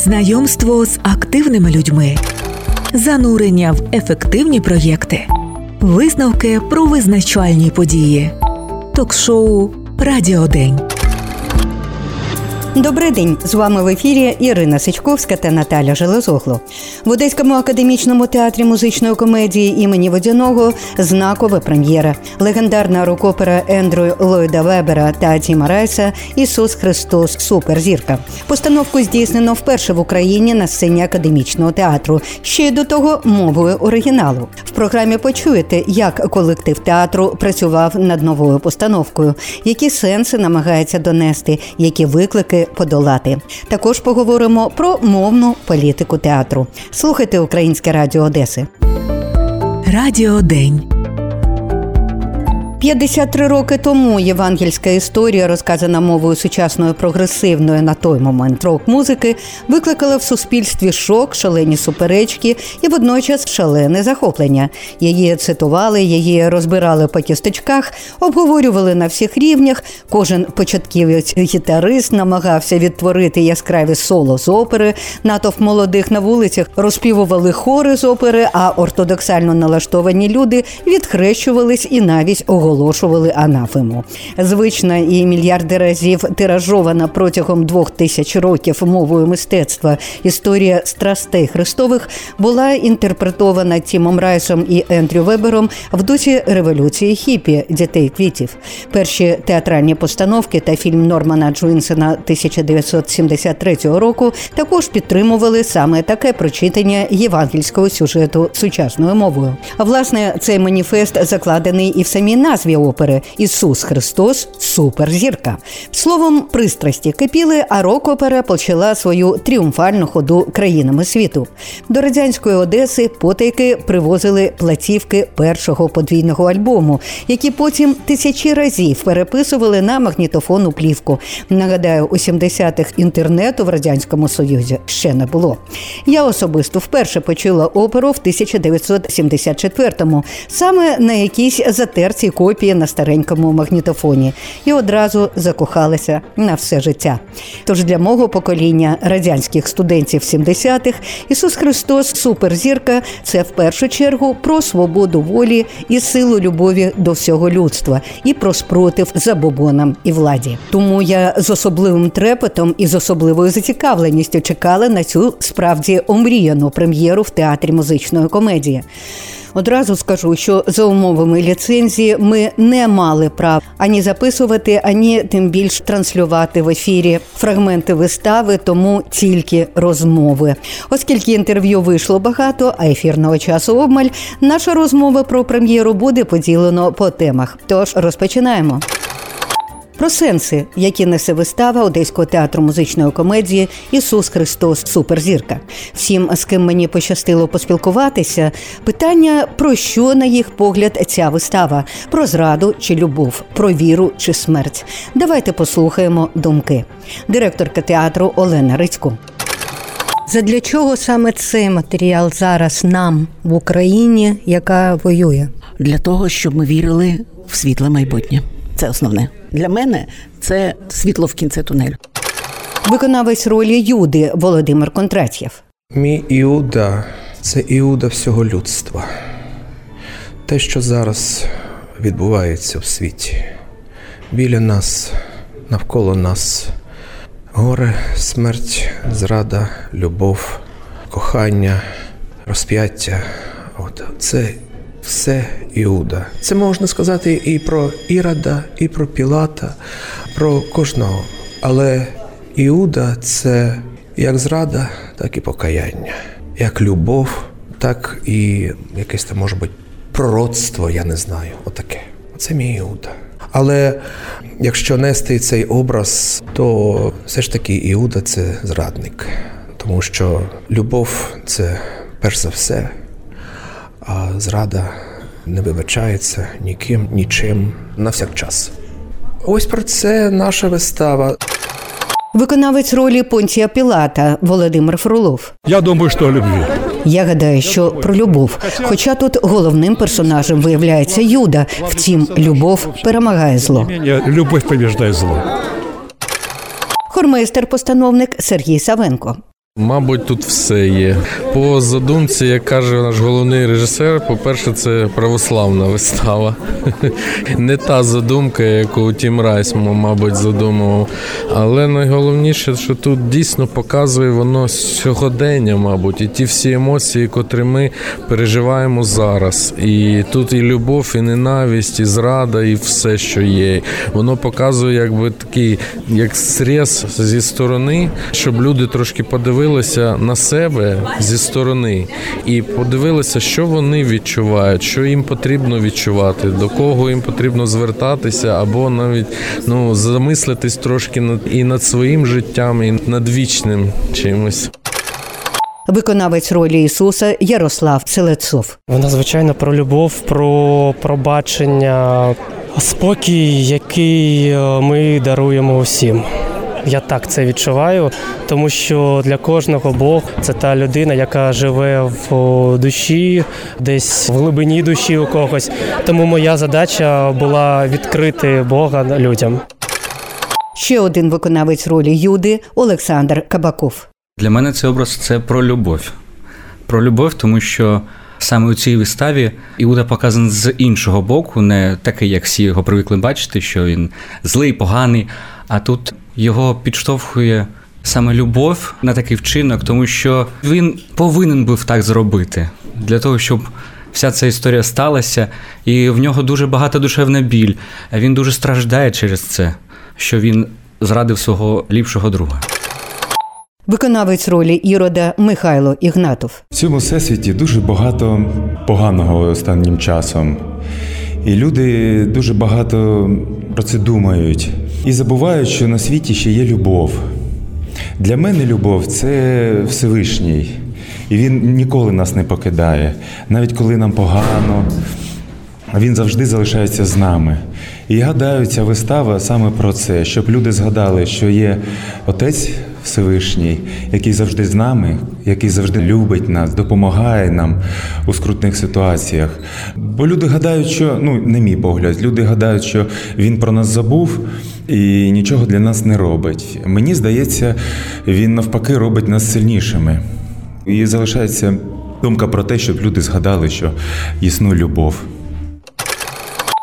знайомство з активними людьми, занурення в ефективні проєкти, висновки про визначальні події, ток-шоу Радіодень. Добрий день, з вами в ефірі Ірина Сичковська та Наталя Железогло. В Одеському академічному театрі музичної комедії імені Водяного знакова прем'єра. Легендарна рок-опера Ендрю Ллойда Вебера та Тіма Райса Ісус Христос Суперзірка. Постановку здійснено вперше в Україні на сцені академічного театру. Ще й до того мовою оригіналу. В програмі почуєте, як колектив театру працював над новою постановкою, які сенси намагається донести, які виклики подолати. Також поговоримо про мовну політику театру. Слухайте Українське Радіо Одеси. Радіодень. 53 роки тому євангельська історія, розказана мовою сучасної прогресивної на той момент рок-музики, викликала в суспільстві шок, шалені суперечки і водночас шалене захоплення. Її цитували, її розбирали по кісточках, обговорювали на всіх рівнях. Кожен початківець гітарист намагався відтворити яскраві соло з опери. Натовп молодих на вулицях розпівували хори з опери, а ортодоксально налаштовані люди відхрещувались і навіть оголошували оголошували анафему. Звична і мільярди разів тиражована протягом двох тисяч років мовою мистецтва історія страстей Христових була інтерпретована Тімом Райсом і Ендрю Вебером в дусі революції хіпі дітей квітів. Перші театральні постановки та фільм Нормана Джуінсена 1973 року також підтримували саме таке прочитання євангельського сюжету сучасною мовою. А власне цей маніфест закладений і в самій назві назві опери Ісус Христос Суперзірка. Словом, пристрасті кипіли, а рок-опера почала свою тріумфальну ходу країнами світу. До радянської Одеси потайки привозили платівки першого подвійного альбому, які потім тисячі разів переписували на магнітофонну плівку. Нагадаю, у 70-х інтернету в радянському союзі ще не було. Я особисто вперше почула оперу в 1974-му, саме на якійсь затерці копії на старенькому магнітофоні і одразу закохалася на все життя. Тож для мого покоління радянських студентів 70-х Ісус Христос, суперзірка це в першу чергу про свободу волі і силу любові до всього людства, і про спротив забобонам і владі. Тому я з особливим трепетом і з особливою зацікавленістю чекала на цю справді омріяну прем'єру в театрі музичної комедії. Одразу скажу, що за умовами ліцензії ми не мали прав ані записувати, ані тим більш транслювати в ефірі фрагменти вистави, тому тільки розмови. Оскільки інтерв'ю вийшло багато, а ефірного часу обмаль, наша розмова про прем'єру буде поділено по темах. Тож розпочинаємо. Про сенси, які несе вистава Одеського театру музичної комедії Ісус Христос Суперзірка. Всім, з ким мені пощастило поспілкуватися, питання про що, на їх погляд, ця вистава: про зраду чи любов, про віру чи смерть. Давайте послухаємо думки. Директорка театру Олена Рицько. Задля чого саме цей матеріал зараз нам в Україні, яка воює? Для того, щоб ми вірили в світле майбутнє. Це основне для мене це світло в кінці тунелю. Виконавець ролі Юди Володимир Контратєв. Мій Іуда це Іуда всього людства. Те, що зараз відбувається в світі, біля нас, навколо нас, горе, смерть, зрада, любов, кохання, розп'яття. От це все Іуда. Це можна сказати і про Ірода, і про Пілата, про кожного. Але Іуда це як зрада, так і покаяння, як любов, так і якесь там може бути пророцтво, я не знаю. Отаке. Це мій Іуда. Але якщо нести цей образ, то все ж таки Іуда це зрадник, тому що любов це перш за все а зрада не вибачається ніким, нічим на всяк час. Ось про це наша вистава. Виконавець ролі Понтія Пілата Володимир Фролов. Я думаю, що любві. Я гадаю, що про любов. Хоча тут головним персонажем виявляється Юда. Втім, любов перемагає зло. Любов побіждає зло. Хормейстер-постановник Сергій Савенко. Мабуть, тут все є. По задумці, як каже наш головний режисер, по-перше, це православна вистава. Не та задумка, яку Тім Райс, мабуть, задумував. Але найголовніше, що тут дійсно показує воно сьогодення, мабуть, і ті всі емоції, котрі ми переживаємо зараз. І тут і любов, і ненависть, і зрада, і все, що є. Воно показує, якби такий як срез зі сторони, щоб люди трошки подивилися на себе зі сторони і подивилися, що вони відчувають, що їм потрібно відчувати, до кого їм потрібно звертатися, або навіть ну замислитись трошки над і над своїм життям, і над вічним чимось. Виконавець ролі Ісуса Ярослав Селецов. Вона звичайно про любов, про пробачення, спокій, який е, ми даруємо усім. Я так це відчуваю, тому що для кожного Бог це та людина, яка живе в душі, десь в глибині душі у когось. Тому моя задача була відкрити Бога людям. Ще один виконавець ролі Юди Олександр Кабаков. Для мене цей образ це про любов. Про любов, тому що саме у цій виставі Іуда показаний з іншого боку, не такий, як всі його привикли бачити, що він злий, поганий. А тут його підштовхує саме любов на такий вчинок, тому що він повинен був так зробити для того, щоб. Вся ця історія сталася, і в нього дуже багато душевна біль. Він дуже страждає через це, що він зрадив свого ліпшого друга. Виконавець ролі Ірода Михайло Ігнатов. В цьому всесвіті дуже багато поганого останнім часом. І люди дуже багато про це думають і забувають, що на світі ще є любов. Для мене любов це Всевишній, і він ніколи нас не покидає, навіть коли нам погано. Він завжди залишається з нами. І гадаю, ця вистава саме про це, щоб люди згадали, що є Отець Всевишній, який завжди з нами, який завжди любить нас, допомагає нам у скрутних ситуаціях. Бо люди гадають, що ну, не мій погляд, люди гадають, що він про нас забув і нічого для нас не робить. Мені здається, він навпаки робить нас сильнішими. І залишається думка про те, щоб люди згадали, що існує любов.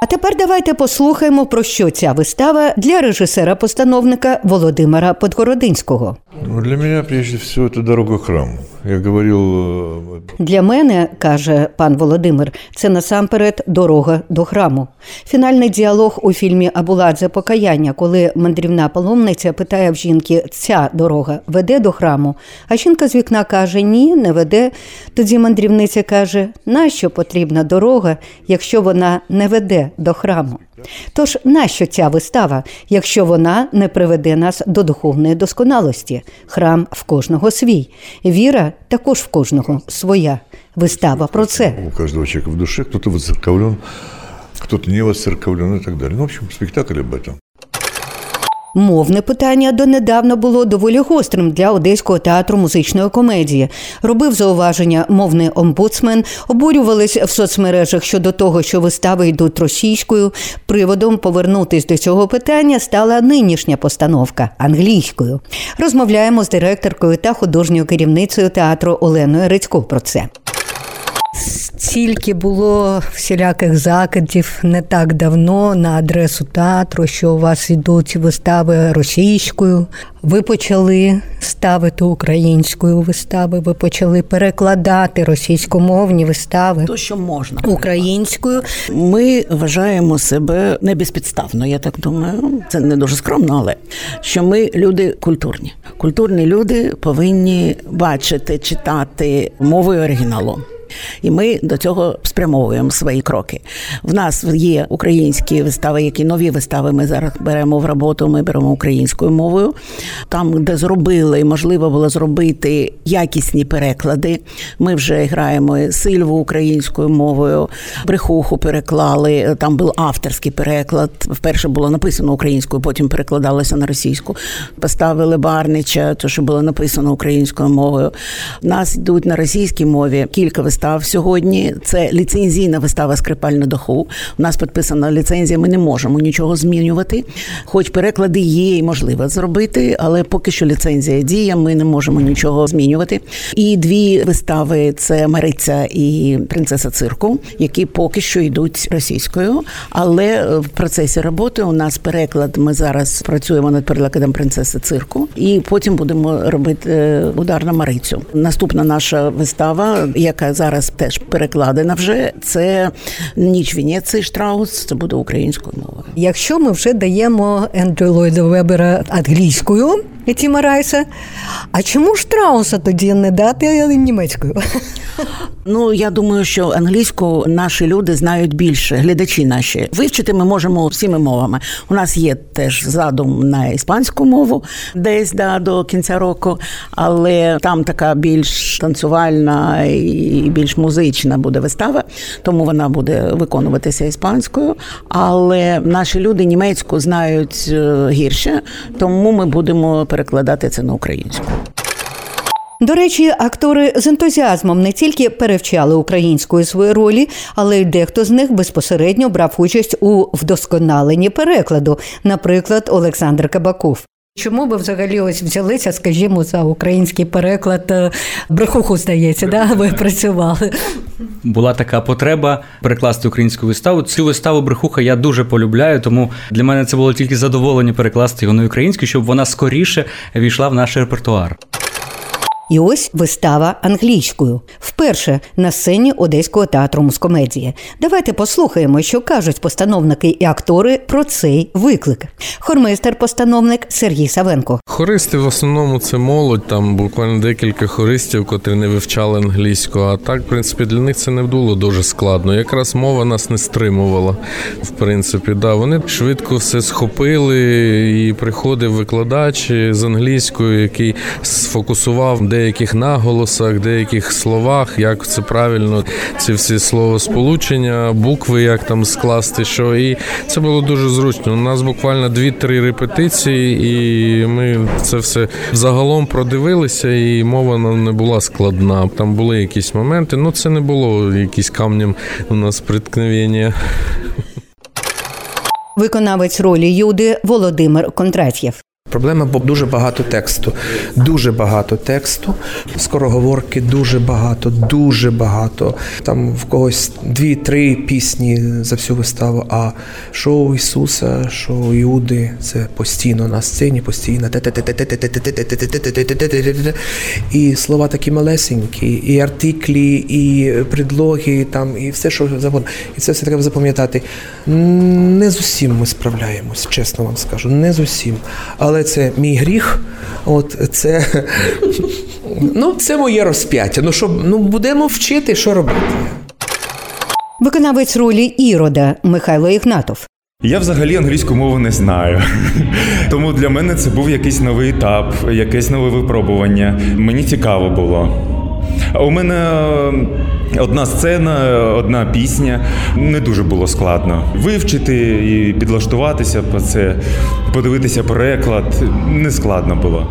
Тепер давайте послухаємо, про що ця вистава для режисера-постановника Володимира Подгородинського. Для мене прежде всього це дорога храму. Я говорил, э, Для мене, каже пан Володимир, це насамперед дорога до храму. Фінальний діалог у фільмі Абуладзе Покаяння, коли мандрівна паломниця питає в жінки, ця дорога веде до храму. А жінка з вікна каже: Ні, не веде. Тоді мандрівниця каже: нащо потрібна дорога, якщо вона не веде до храму? Тож нащо ця вистава, якщо вона не приведе нас до духовної досконалості? Храм в кожного свій, віра також в кожного своя. Вистава про це. у кожного человека в душе кто-то воцерковлен, кто-то не воцерковлен і так далі. Ну, в общем, спектакль об этом. Мовне питання донедавна було доволі гострим для Одеського театру музичної комедії. Робив зауваження мовний омбудсмен, обурювались в соцмережах щодо того, що вистави йдуть російською. Приводом повернутись до цього питання стала нинішня постановка англійською. Розмовляємо з директоркою та художньою керівницею театру Оленою Рицько про це. Стільки було всіляких закидів не так давно на адресу театру, що у вас йдуть вистави російською. Ви почали ставити українською вистави, ви почали перекладати російськомовні вистави То, що можна. українською. Ми вважаємо себе не безпідставно, я так думаю. Це не дуже скромно, але що ми люди культурні. Культурні люди повинні бачити, читати мовою оригіналу. І ми до цього спрямовуємо свої кроки. В нас є українські вистави, які нові вистави ми зараз беремо в роботу. Ми беремо українською мовою. Там, де зробили, можливо було зробити якісні переклади. Ми вже граємо Сильву українською мовою, брехуху переклали. Там був авторський переклад. Вперше було написано українською, потім перекладалося на російську. Поставили Барнича, то що було написано українською мовою. У нас йдуть на російській мові кілька вистав вистав сьогодні. Це ліцензійна вистава Скрипаль на даху. У нас підписана ліцензія. Ми не можемо нічого змінювати. Хоч переклади є і можливо зробити, але поки що ліцензія діє. Ми не можемо нічого змінювати. І дві вистави це Мариця і принцеса цирку, які поки що йдуть російською. Але в процесі роботи у нас переклад. Ми зараз працюємо над перекладом принцеси цирку, і потім будемо робити е, удар на Марицю. Наступна наша вистава, яка зараз теж перекладена вже це ніч Венеції Штраус. Це буде українською мовою. Якщо ми вже даємо Ендрю Ллойда Вебера англійською Тіма Райса, а чому Штрауса тоді не дати німецькою? Ну я думаю, що англійську наші люди знають більше, глядачі наші вивчити ми можемо всіми мовами. У нас є теж задум на іспанську мову, десь да, до кінця року, але там така більш танцювальна і більш музична буде вистава, тому вона буде виконуватися іспанською. Але наші люди німецьку знають е, гірше, тому ми будемо перекладати це на українську. До речі, актори з ентузіазмом не тільки перевчали українською свої ролі, але й дехто з них безпосередньо брав участь у вдосконаленні перекладу, наприклад, Олександр Кабаков. Чому ви взагалі ось взялися, скажімо, за український переклад е, брехуху, здається, да? ви працювали? Була така потреба перекласти українську виставу. Цю виставу брехуха я дуже полюбляю, тому для мене це було тільки задоволення перекласти його на українську, щоб вона скоріше війшла в наш репертуар. І ось вистава англійською. Вперше на сцені Одеського театру мускомедії. Давайте послухаємо, що кажуть постановники і актори про цей виклик. Хормейстер-постановник Сергій Савенко. Хористи в основному це молодь, там буквально декілька хористів, котрі не вивчали англійську. А так, в принципі, для них це не було дуже складно. Якраз мова нас не стримувала. В принципі, да, вони швидко все схопили, і приходив викладач з англійською, який сфокусував деяких наголосах, деяких словах, як це правильно, ці всі словосполучення, букви, як там скласти, що і це було дуже зручно. У нас буквально дві-три репетиції, і ми це все загалом продивилися, і мова нам не була складна. Там були якісь моменти, ну це не було якісь камнем у нас приткновення. Виконавець ролі Юди Володимир Кондратєв. Проблема, бо дуже багато тексту, дуже багато тексту, скороговорки дуже багато, дуже багато. Там в когось дві-три пісні за всю виставу. А шоу Ісуса, шоу Іуди це постійно на сцені, постійно і слова такі малесенькі, і артиклі, і предлоги, там, і все, що завгодно. І це все треба запам'ятати. Не з усім ми справляємось, чесно вам скажу, не з усім. Але це мій гріх. От це ну, це моє розп'яття. Ну що ну будемо вчити, що робити. Виконавець ролі Ірода Михайло Ігнатов. Я взагалі англійську мову не знаю. Тому для мене це був якийсь новий етап, якесь нове випробування. Мені цікаво було. У мене е, одна сцена, одна пісня. Не дуже було складно. Вивчити і підлаштуватися по це, подивитися переклад не складно було.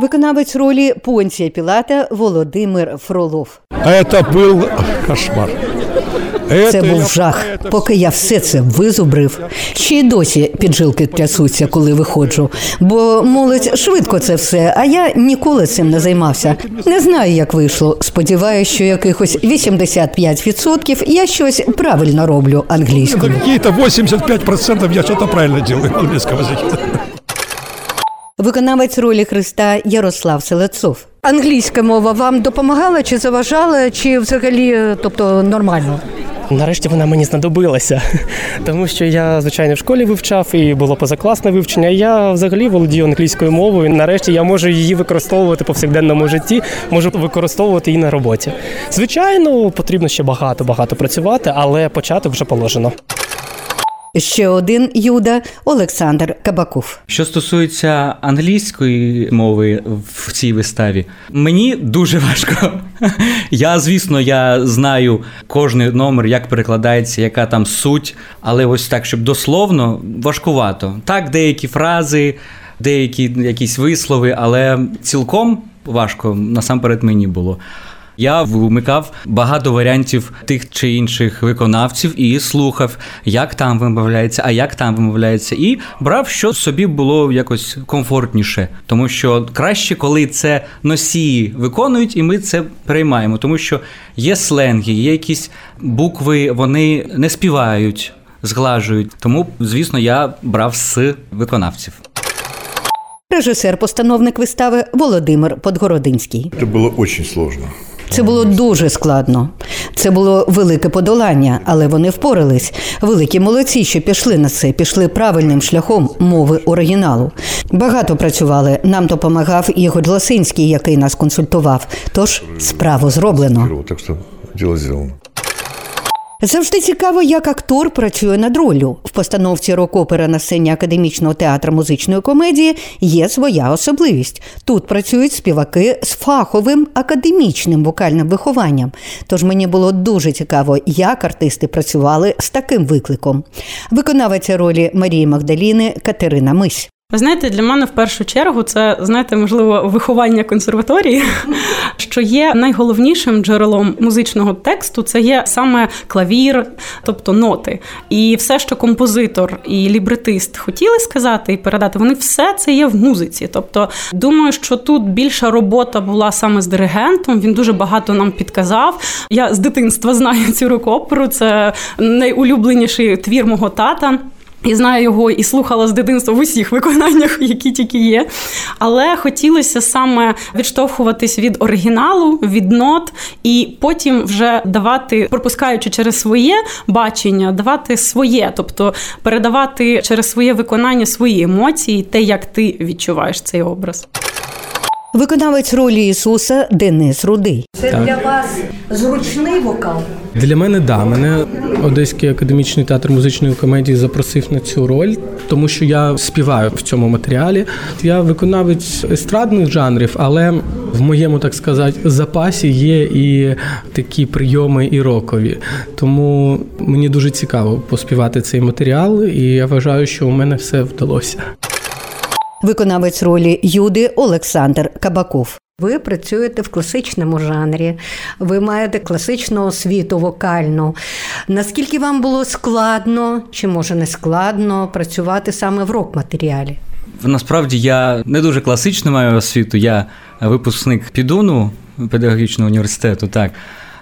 Виконавець ролі Понція Пілата Володимир Фролов. Це був кошмар. Це був жах. Поки я все це визубрив, ще й досі піджилки трясуться, коли виходжу. Бо молодь швидко це все, а я ніколи цим не займався. Не знаю, як вийшло. Сподіваюсь, що якихось 85% я щось правильно роблю англійською. Какие-то 85% я что-то правильно английском языке. Виконавець ролі Христа Ярослав Селецов. Англійська мова вам допомагала чи заважала, чи взагалі, тобто нормально? Нарешті вона мені знадобилася, тому що я, звичайно, в школі вивчав і було позакласне вивчення. Я взагалі володію англійською мовою. Нарешті я можу її використовувати в повсякденному житті, можу використовувати і на роботі. Звичайно, потрібно ще багато багато працювати, але початок вже положено. Ще один Юда Олександр Кабаков. Що стосується англійської мови в цій виставі, мені дуже важко. Я, звісно, я знаю кожний номер, як перекладається, яка там суть, але ось так, щоб дословно важкувато. Так, деякі фрази, деякі якісь вислови, але цілком важко насамперед мені було. Я вмикав багато варіантів тих чи інших виконавців і слухав, як там вимовляється, а як там вимовляється, і брав, що собі було якось комфортніше, тому що краще, коли це носії виконують, і ми це переймаємо, тому що є сленги, є якісь букви, вони не співають, зглажують. Тому, звісно, я брав з виконавців. Режисер-постановник вистави Володимир Подгородинський. Это было очень сложно. Це було дуже складно. Це було велике подолання, але вони впорались. Великі молодці, що пішли на це, пішли правильним шляхом мови оригіналу. Багато працювали. Нам допомагав Ігор Лосинський, який нас консультував. Тож справу зроблено. Так зроблено. Завжди цікаво, як актор працює над роллю. В постановці рок-опера на сцені академічного театру музичної комедії є своя особливість. Тут працюють співаки з фаховим академічним вокальним вихованням. Тож мені було дуже цікаво, як артисти працювали з таким викликом. Виконавиця ролі Марії Магдаліни Катерина Мись. Ви знаєте, для мене в першу чергу це знаєте, можливо, виховання консерваторії, що є найголовнішим джерелом музичного тексту, це є саме клавір, тобто ноти. І все, що композитор і лібретист хотіли сказати і передати, вони все це є в музиці. Тобто, думаю, що тут більша робота була саме з диригентом. Він дуже багато нам підказав. Я з дитинства знаю цю рок-оперу, Це найулюбленіший твір мого тата. І знаю його і слухала з дитинства в усіх виконаннях, які тільки є. Але хотілося саме відштовхуватись від оригіналу, від нот, і потім вже давати, пропускаючи через своє бачення, давати своє, тобто передавати через своє виконання свої емоції, те, як ти відчуваєш цей образ. Виконавець ролі Ісуса Денис Рудий. Це Так. для вас зручний вокал? Для мене да. Мене Одеський академічний театр музичної комедії запросив на цю роль, тому що я співаю в цьому матеріалі. Я виконавець естрадних жанрів, але в моєму, так сказати, запасі є і такі прийоми і рокові. Тому мені дуже цікаво поспівати цей матеріал, і я вважаю, що у мене все вдалося. Виконавець ролі Юди Олександр Кабаков. Ви працюєте в класичному жанрі, ви маєте класичну освіту вокальну. Наскільки вам було складно, чи може не складно, працювати саме в рок-матеріалі? Насправді я не дуже класично маю освіту. Я випускник Підуну педагогічного університету, так.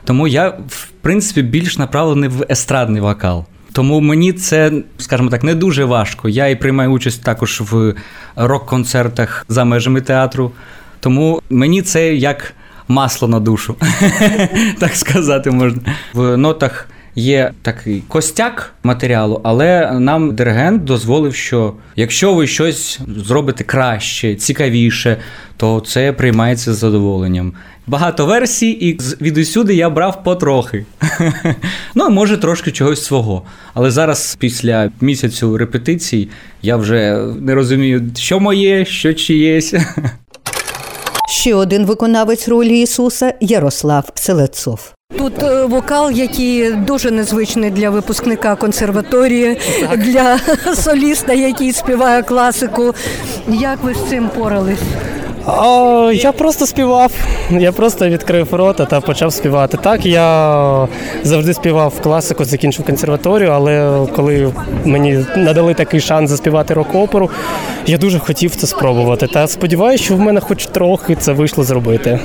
Тому я, в принципі, більш направлений в естрадний вокал. Тому мені це, скажімо так, не дуже важко. Я і приймаю участь також в рок-концертах за межами театру. Тому мені це як масло на душу, так сказати можна. В нотах є такий костяк матеріалу, але нам диригент дозволив, що якщо ви щось зробите краще, цікавіше, то це приймається з задоволенням. Багато версій, і відусюди я брав потрохи. ну, може, трошки чогось свого. Але зараз, після місяцю репетицій, я вже не розумію, що моє, що чиєсь. Ще один виконавець ролі Ісуса Ярослав Селецов. Тут е, вокал, який дуже незвичний для випускника консерваторії, для соліста, який співає класику. Як ви з цим порались? А, я просто співав. Я просто відкрив рота та почав співати. Так, я завжди співав класику, закінчив консерваторію, але коли мені надали такий шанс заспівати рок-оперу, я дуже хотів це спробувати. Та сподіваюся, що в мене хоч трохи це вийшло зробити.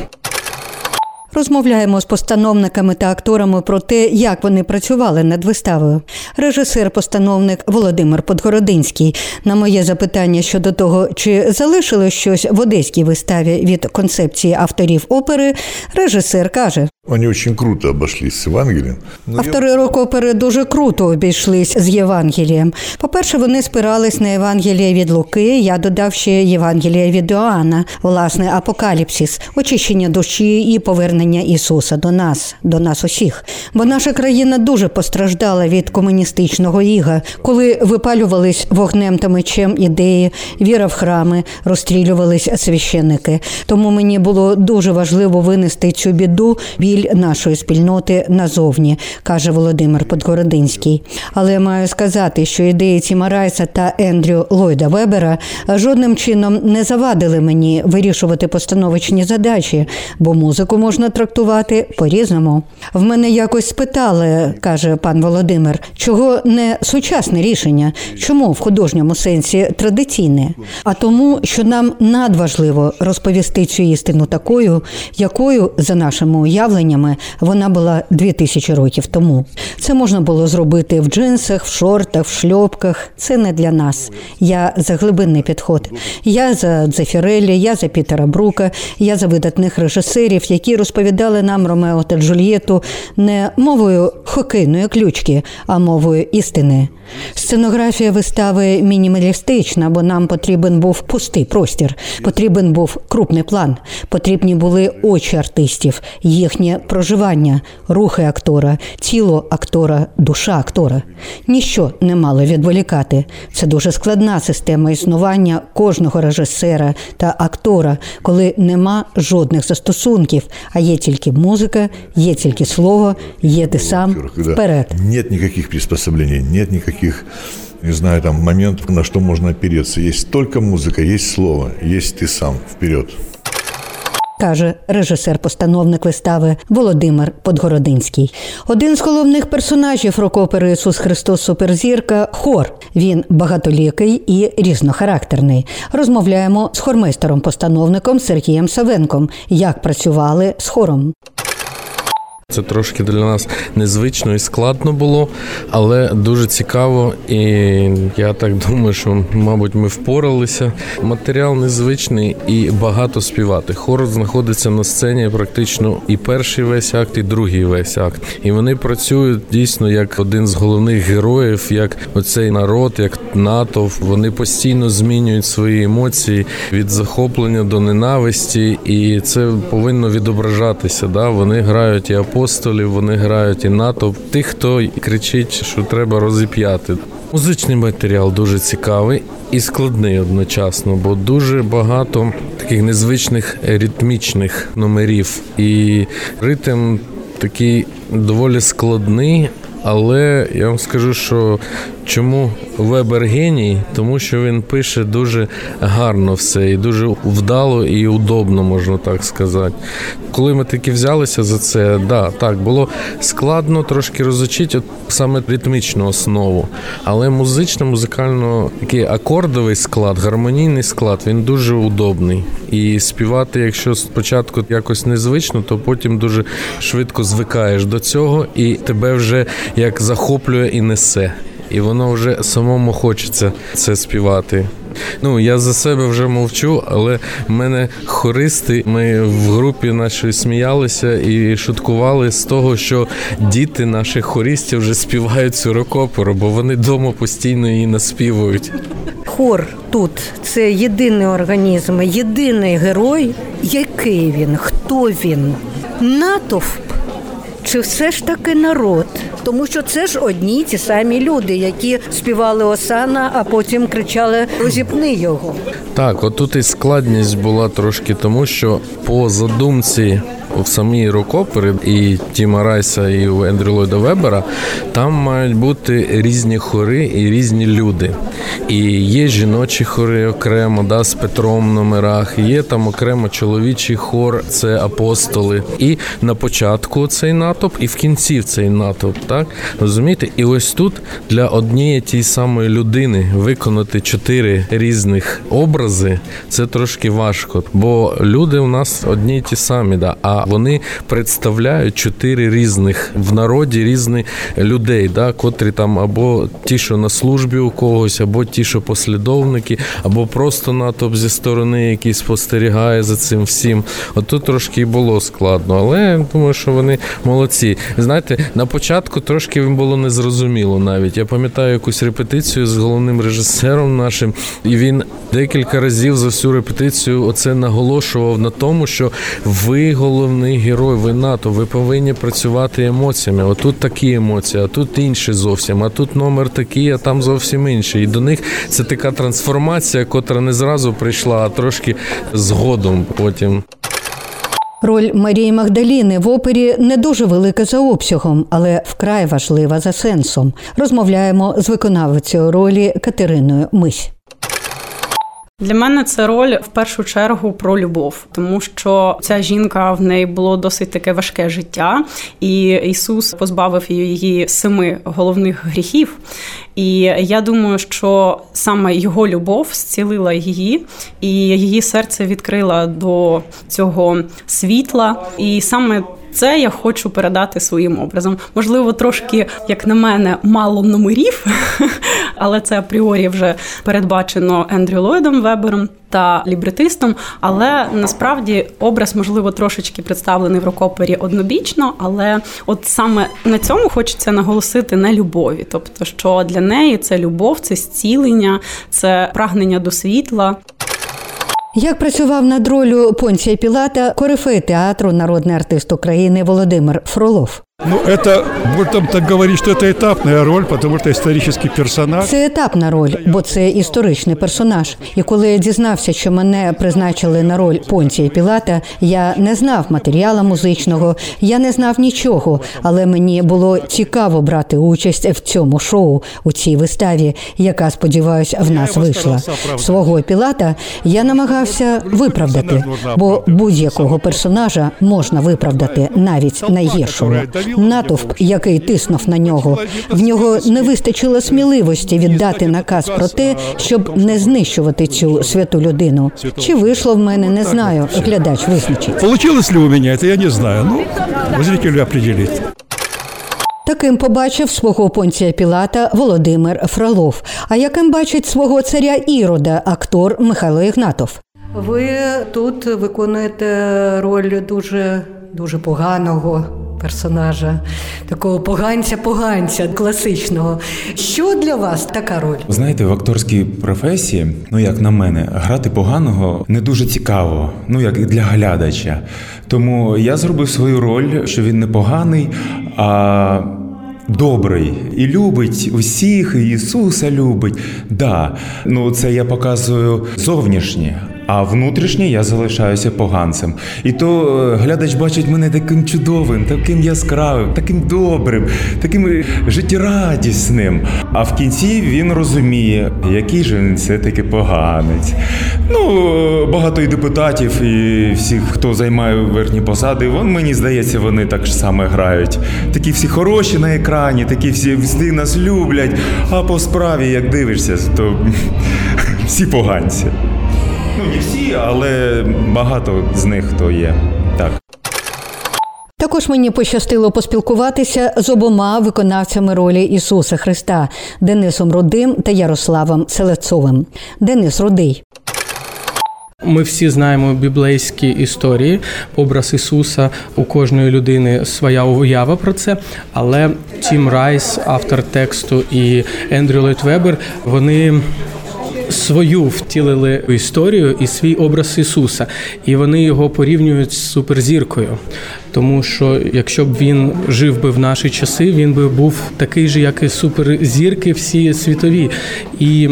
Розмовляємо з постановниками та акторами про те, як вони працювали над виставою. Режисер-постановник Володимир Подгородинський. На моє запитання щодо того, чи залишилось щось в одеській виставі від концепції авторів опери, режисер каже: Они очень круто обошлись с Евангелием. Но Автори рок-опери дуже круто обійшлись з Євангелієм. По-перше, вони спирались на Євангеліє від Луки. Я додав ще Євангеліє від Іоанна, власне, апокаліпсис, очищення душі і повернення Ісуса до нас, до нас усіх. Бо наша країна дуже постраждала від комуністичного іга, коли випалювались вогнем та мечем ідеї, віра в храми, розстрілювались священники. Тому мені було дуже важливо винести цю біду біль нашої спільноти назовні, каже Володимир Подгородинський. Але маю сказати, що ідеї Тіма Райса та Ендрю Ллойда Вебера жодним чином не завадили мені вирішувати постановочні задачі, бо музику можна трактувати по-різному. В мене якось спитали, каже пан Володимир, чого не сучасне рішення, чому в художньому сенсі традиційне, а тому, що нам надважливо розповісти цю істину такою, якою за нашими уявленнями вона була дві тисячі років тому. Це можна було зробити в джинсах, в шортах, в шльопках. Це не для нас. Я за глибинний підход. Я за Дзефірелі, я за Пітера Брука, я за видатних режисерів, які розповідали нам Ромео та Джульєту не мовою хокейної ключки, а мовою істини. Сценографія вистави мінімалістична, бо нам потрібен був пустий простір, потрібен був крупний план, потрібні були очі артистів, їхнє проживання, рухи актора, тіло актора, душа актора. Ніщо не мало відволікати. Це дуже складна система існування кожного режисера та актора, коли нема жодних застосунків, а є тільки музика, є тільки слово, є ти сам вперед. Нет никаких приспособлений, нет никаких не знаю, там моментов, на что можно опереться. Есть только музыка, есть слово, есть ты сам. Вперед. Каже режисер-постановник вистави Володимир Подгородинський. Один з головних персонажів рок-опери Ісус Христос Суперзірка хор. Він багатолікий і різнохарактерний. Розмовляємо з хормейстером-постановником Сергієм Савенком, як працювали з хором. Це трошки для нас незвично і складно було, але дуже цікаво. І я так думаю, що, мабуть, ми впоралися. Матеріал незвичний і багато співати. Хор знаходиться на сцені практично і перший весь акт, і другий весь акт. І вони працюють дійсно як один з головних героїв, як оцей народ, як натовп. Вони постійно змінюють свої емоції від захоплення до ненависті, і це повинно відображатися. Да? Вони грають і апостолів, вони грають і натовп тих, хто кричить, що треба розіп'яти. Музичний матеріал дуже цікавий і складний одночасно, бо дуже багато таких незвичних ритмічних номерів. І ритм такий доволі складний. Але я вам скажу, що чому Вебер геній? Тому що він пише дуже гарно все і дуже вдало і удобно, можна так сказати. Коли ми таки взялися за це, да, так було складно трошки розучити от саме ритмічну основу. Але музично, музикально такий акордовий склад, гармонійний склад, він дуже удобний. І співати, якщо спочатку якось незвично, то потім дуже швидко звикаєш до цього, і тебе вже як захоплює і несе. І воно вже самому хочеться це співати. Ну я за себе вже мовчу, але в мене хористи. Ми в групі нашої сміялися і шуткували з того, що діти наших хористів вже співають цю рок-оперу, бо вони вдома постійно її наспівують. Хор тут це єдиний організм, єдиний герой. Який він? Хто він? Натовп чи все ж таки народ? Тому що це ж одні ті самі люди, які співали Осана, а потім кричали Розіпни його. Так, отут і складність була трошки тому, що по задумці в самій рок-опери і Тіма Райса, і у Ендрю Ллойда Вебера там мають бути різні хори і різні люди. І є жіночі хори окремо, да, з Петром в номерах, є там окремо чоловічий хор, це апостоли. І на початку цей натовп, і в кінці цей натовп. Так розумієте? І ось тут для однієї тієї самої людини виконати чотири різних образи це трошки важко, бо люди у нас одні й ті самі, да, а вони представляють чотири різних в народі різних людей, да, котрі там або ті, що на службі у когось, або ті, що послідовники, або просто натовп зі сторони, який спостерігає за цим всім. От тут трошки і було складно, але я думаю, що вони молодці. Знаєте, на початку трошки їм було незрозуміло навіть. Я пам'ятаю якусь репетицію з головним режисером нашим, і він декілька разів за всю репетицію оце наголошував на тому, що ви головний герой, ви НАТО, ви повинні працювати емоціями. Отут такі емоції, а тут інші зовсім, а тут номер такий, а там зовсім інший. І до них це така трансформація, котра не зразу прийшла, а трошки згодом потім. Роль Марії Магдаліни в опері не дуже велика за обсягом, але вкрай важлива за сенсом. Розмовляємо з виконавицею ролі Катериною Мись. Для мене це роль в першу чергу про любов, тому що ця жінка в неї було досить таке важке життя, і Ісус позбавив її семи головних гріхів. І я думаю, що саме його любов зцілила її, і її серце відкрила до цього світла. І саме це я хочу передати своїм образом. Можливо, трошки, як на мене, мало номерів, але це апріорі вже передбачено Ендрю Ллойдом Вебером та лібретистом. Але насправді образ, можливо, трошечки представлений в рокопері однобічно, але от саме на цьому хочеться наголосити на любові. Тобто, що для неї це любов, це зцілення, це прагнення до світла. Як працював над ролю Понція Пілата корифей театру народний артист України Володимир Фролов? Ну, это, будем так говорить, что это этапная роль, потому что исторический персонаж. Це етапна роль, бо це історичний персонаж. І коли я дізнався, що мене призначили на роль Понція Пілата, я не знав матеріала музичного, я не знав нічого, але мені було цікаво брати участь в цьому шоу у цій виставі, яка сподіваюся в нас вийшла. Свого пілата я намагався виправдати, бо будь-якого персонажа можна виправдати, навіть найгіршого. Натовп, який тиснув на нього, в нього не вистачило сміливості віддати наказ про те, щоб не знищувати цю святу людину. Чи вийшло в мене, не знаю. Глядач визначить. Получилось ли у меня это, я не знаю. Ну, зрителю определить. Таким побачив свого понція Пілата Володимир Фролов. А яким бачить свого царя Ірода актор Михайло Ігнатов? Ви тут виконуєте роль дуже дуже поганого персонажа, такого поганця-поганця класичного. Що для вас така роль? Знаєте, в акторській професії, ну як на мене, грати поганого не дуже цікаво, ну як і для глядача. Тому я зробив свою роль, що він не поганий, а добрий і любить усіх, і Ісуса любить. Да, ну це я показую зовнішнє. А внутрішнє я залишаюся поганцем. І то е, глядач бачить мене таким чудовим, таким яскравим, таким добрим, таким життєрадісним. А в кінці він розуміє, який же він все-таки поганець. Ну, е, багато і депутатів, і всіх, хто займає верхні посади, вон мені здається, вони так ж саме грають. Такі всі хороші на екрані, такі всі, всі нас люблять. А по справі, як дивишся, то всі поганці. Ну, не всі, але багато з них хто є. Так. Також мені пощастило поспілкуватися з обома виконавцями ролі Ісуса Христа Денисом Рудим та Ярославом Селецовим. Денис Рудий. Ми всі знаємо біблейські історії, образ Ісуса у кожної людини своя уява про це. Але Тім Райс, автор тексту, і Ендрю Лейтвебер, вони свою втілили історію і свій образ Ісуса, і вони його порівнюють з суперзіркою. Тому що якщо б він жив би в наші часи, він би був такий же, як і суперзірки, всі світові. І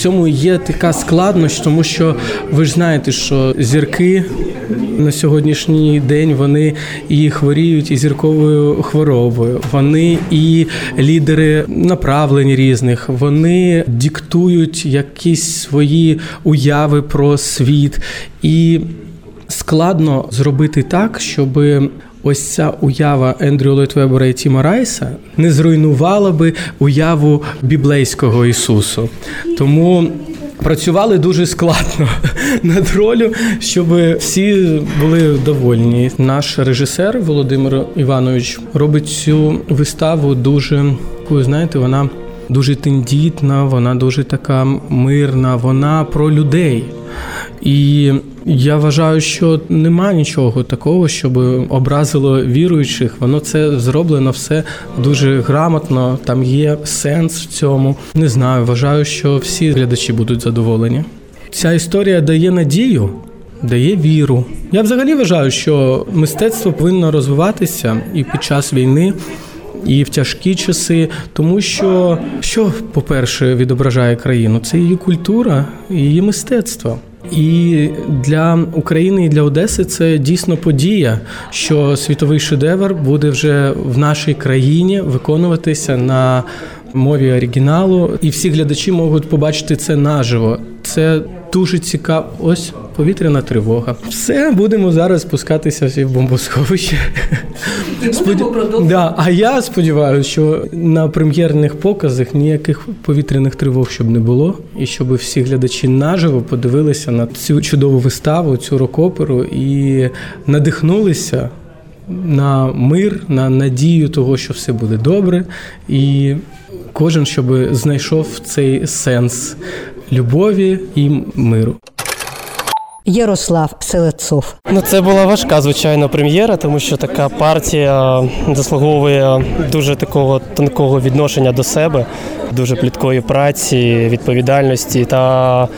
цьому є така складність, тому що ви ж знаєте, що зірки на сьогоднішній день вони і хворіють і зірковою хворобою. Вони і лідери направлень різних, вони диктують якісь свої уяви про світ. І складно зробити так, щоб ось ця уява Ендрю Лойтвебера і Тіма Райса не зруйнувала би уяву біблейського Ісусу. Тому працювали дуже складно над ролью, щоб всі були довольні. Наш режисер Володимир Іванович робить цю виставу дуже, знаєте, вона дуже тендітна, вона дуже така мирна, вона про людей. І я вважаю, що нема нічого такого, щоб образило віруючих. Воно це зроблено все дуже грамотно. Там є сенс в цьому. Не знаю, вважаю, що всі глядачі будуть задоволені. Ця історія дає надію, дає віру. Я взагалі вважаю, що мистецтво повинно розвиватися і під час війни. І в тяжкі часи, тому що що, по-перше, відображає країну, це її культура, її мистецтво. І для України і для Одеси це дійсно подія, що світовий шедевр буде вже в нашій країні виконуватися на мові оригіналу, і всі глядачі можуть побачити це наживо. Це дуже цікаво. Ось повітряна тривога. Все будемо зараз спускатися всі в бомбосховище. Споді... Да, А я сподіваюся, що на прем'єрних показах ніяких повітряних тривог щоб не було, і щоб всі глядачі наживо подивилися на цю чудову виставу, цю рок-оперу і надихнулися. На мир, на надію того, що все буде добре, і кожен щоб знайшов цей сенс любові і миру. Ярослав Селецов. Ну, це була важка, звичайно, прем'єра, тому що така партія заслуговує дуже такого тонкого відношення до себе, дуже пліткої праці, відповідальності та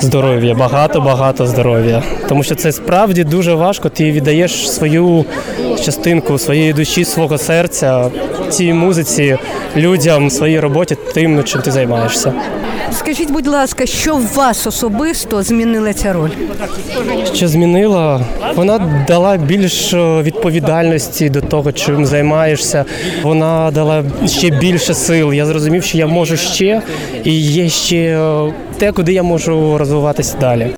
здоров'я. Багато-багато здоров'я. Тому що це справді дуже важко. Ти віддаєш свою частинку своєї душі, свого серця цій музиці, людям, своїй роботі, тим, чим ти займаєшся. Скажіть, будь ласка, що в вас особисто змінила ця роль? Що змінила? Вона дала більш відповідальності до того, чим займаєшся. Вона дала ще більше сил. Я зрозумів, що я можу ще, і є ще те, куди я можу розвиватися далі.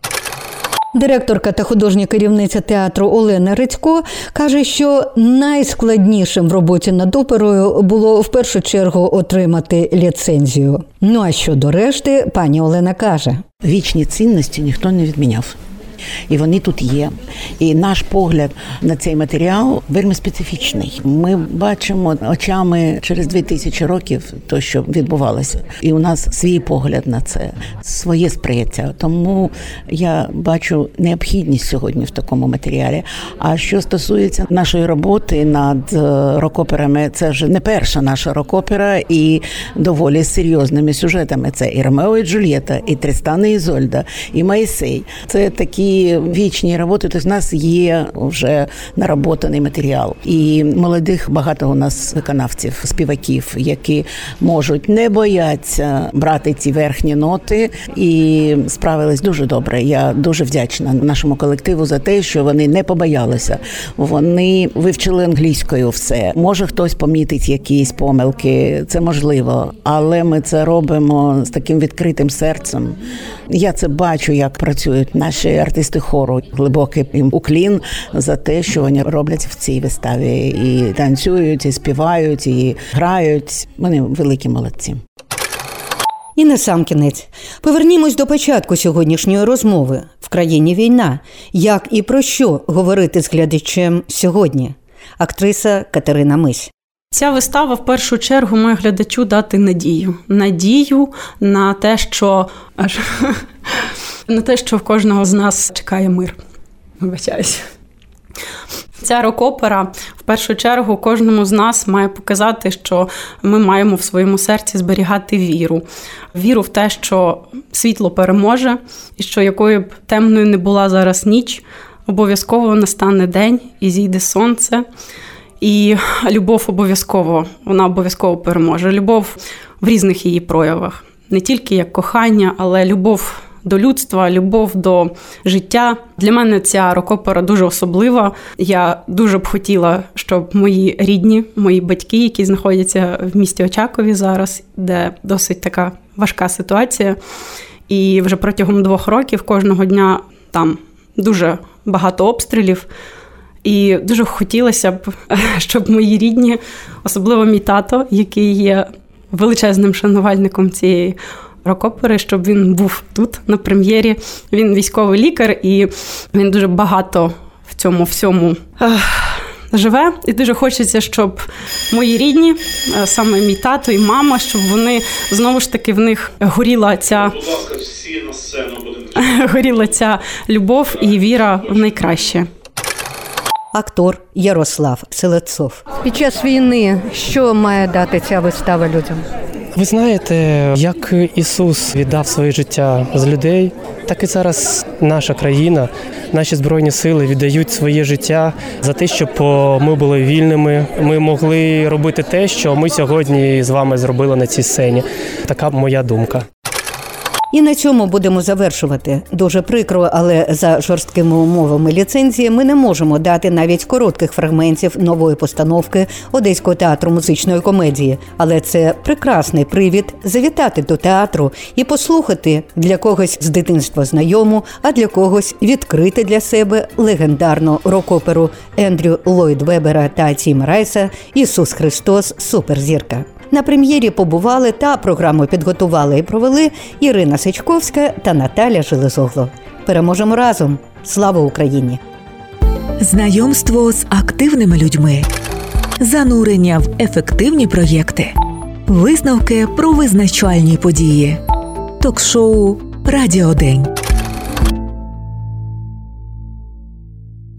Директорка та художня керівниця театру Олена Рицько каже, що найскладнішим в роботі над оперою було в першу чергу отримати ліцензію. Ну а щодо решти, пані Олена каже: вічні цінності ніхто не відміняв. І вони тут є. І наш погляд на цей матеріал вельми специфічний. Ми бачимо очами через дві тисячі років то, що відбувалося, і у нас свій погляд на це, своє сприяття. Тому я бачу необхідність сьогодні в такому матеріалі. А що стосується нашої роботи над рокоперами, це вже не перша наша рокопера і доволі серйозними сюжетами. Це і Ромео, і Джульєта, і Тристана, і Зольда, і Майсей. Це такі вічні роботи. Тобто в нас є вже наработаний матеріал, і молодих багато у нас виконавців, співаків, які можуть не бояться брати ці верхні ноти, і справились дуже добре. Я дуже вдячна нашому колективу за те, що вони не побоялися. Вони вивчили англійською все. Може хтось помітить якісь помилки, це можливо, але ми це робимо з таким відкритим серцем. Я це бачу, як працюють наші артисти хору. Глибокий їм уклін за те, що вони роблять в цій виставі, і танцюють, і співають, і грають. Вони великі молодці. І на сам кінець повернімось до початку сьогоднішньої розмови в країні війна. Як і про що говорити з глядачем сьогодні? Актриса Катерина Мись. Ця вистава в першу чергу має глядачу дати надію. Надію на те, що аж на те, що в кожного з нас чекає мир. Вибачаюся. Ця рок-опера в першу чергу кожному з нас має показати, що ми маємо в своєму серці зберігати віру. Віру в те, що світло переможе, і що якою б темною не була зараз ніч, обов'язково настане день і зійде сонце. І любов обов'язково, вона обов'язково переможе. Любов в різних її проявах, не тільки як кохання, але любов до людства, любов до життя. Для мене ця рок-опера дуже особлива. Я дуже б хотіла, щоб мої рідні, мої батьки, які знаходяться в місті Очакові зараз, де досить така важка ситуація. І вже протягом двох років кожного дня там дуже багато обстрілів. І дуже хотілося б, щоб мої рідні, особливо мій тато, який є величезним шанувальником цієї рок-опери, щоб він був тут на прем'єрі. Він військовий лікар, і він дуже багато в цьому всьому живе. І дуже хочеться, щоб мої рідні, саме мій тато і мама, щоб вони знову ж таки в них горіла ця. Горіла ця любов і віра в найкраще актор Ярослав Селецов. Під час війни що має дати ця вистава людям? Ви знаєте, як Ісус віддав своє життя з людей, так і зараз наша країна, наші збройні сили віддають своє життя за те, щоб ми були вільними. Ми могли робити те, що ми сьогодні з вами зробили на цій сцені. Така моя думка. І на цьому будемо завершувати. Дуже прикро, але за жорсткими умовами ліцензії ми не можемо дати навіть коротких фрагментів нової постановки Одеського театру музичної комедії. Але це прекрасний привід завітати до театру і послухати для когось з дитинства знайому, а для когось відкрити для себе легендарну рок-оперу Ендрю Ллойд Вебера та Тіма Райса Ісус Христос Суперзірка. На прем'єрі побували та програму підготували і провели Ірина Сичковська та Наталя Железогло. Переможемо разом! Слава Україні! Знайомство з активними людьми, занурення в ефективні проєкти, висновки про визначальні події, ток-шоу Радіодень.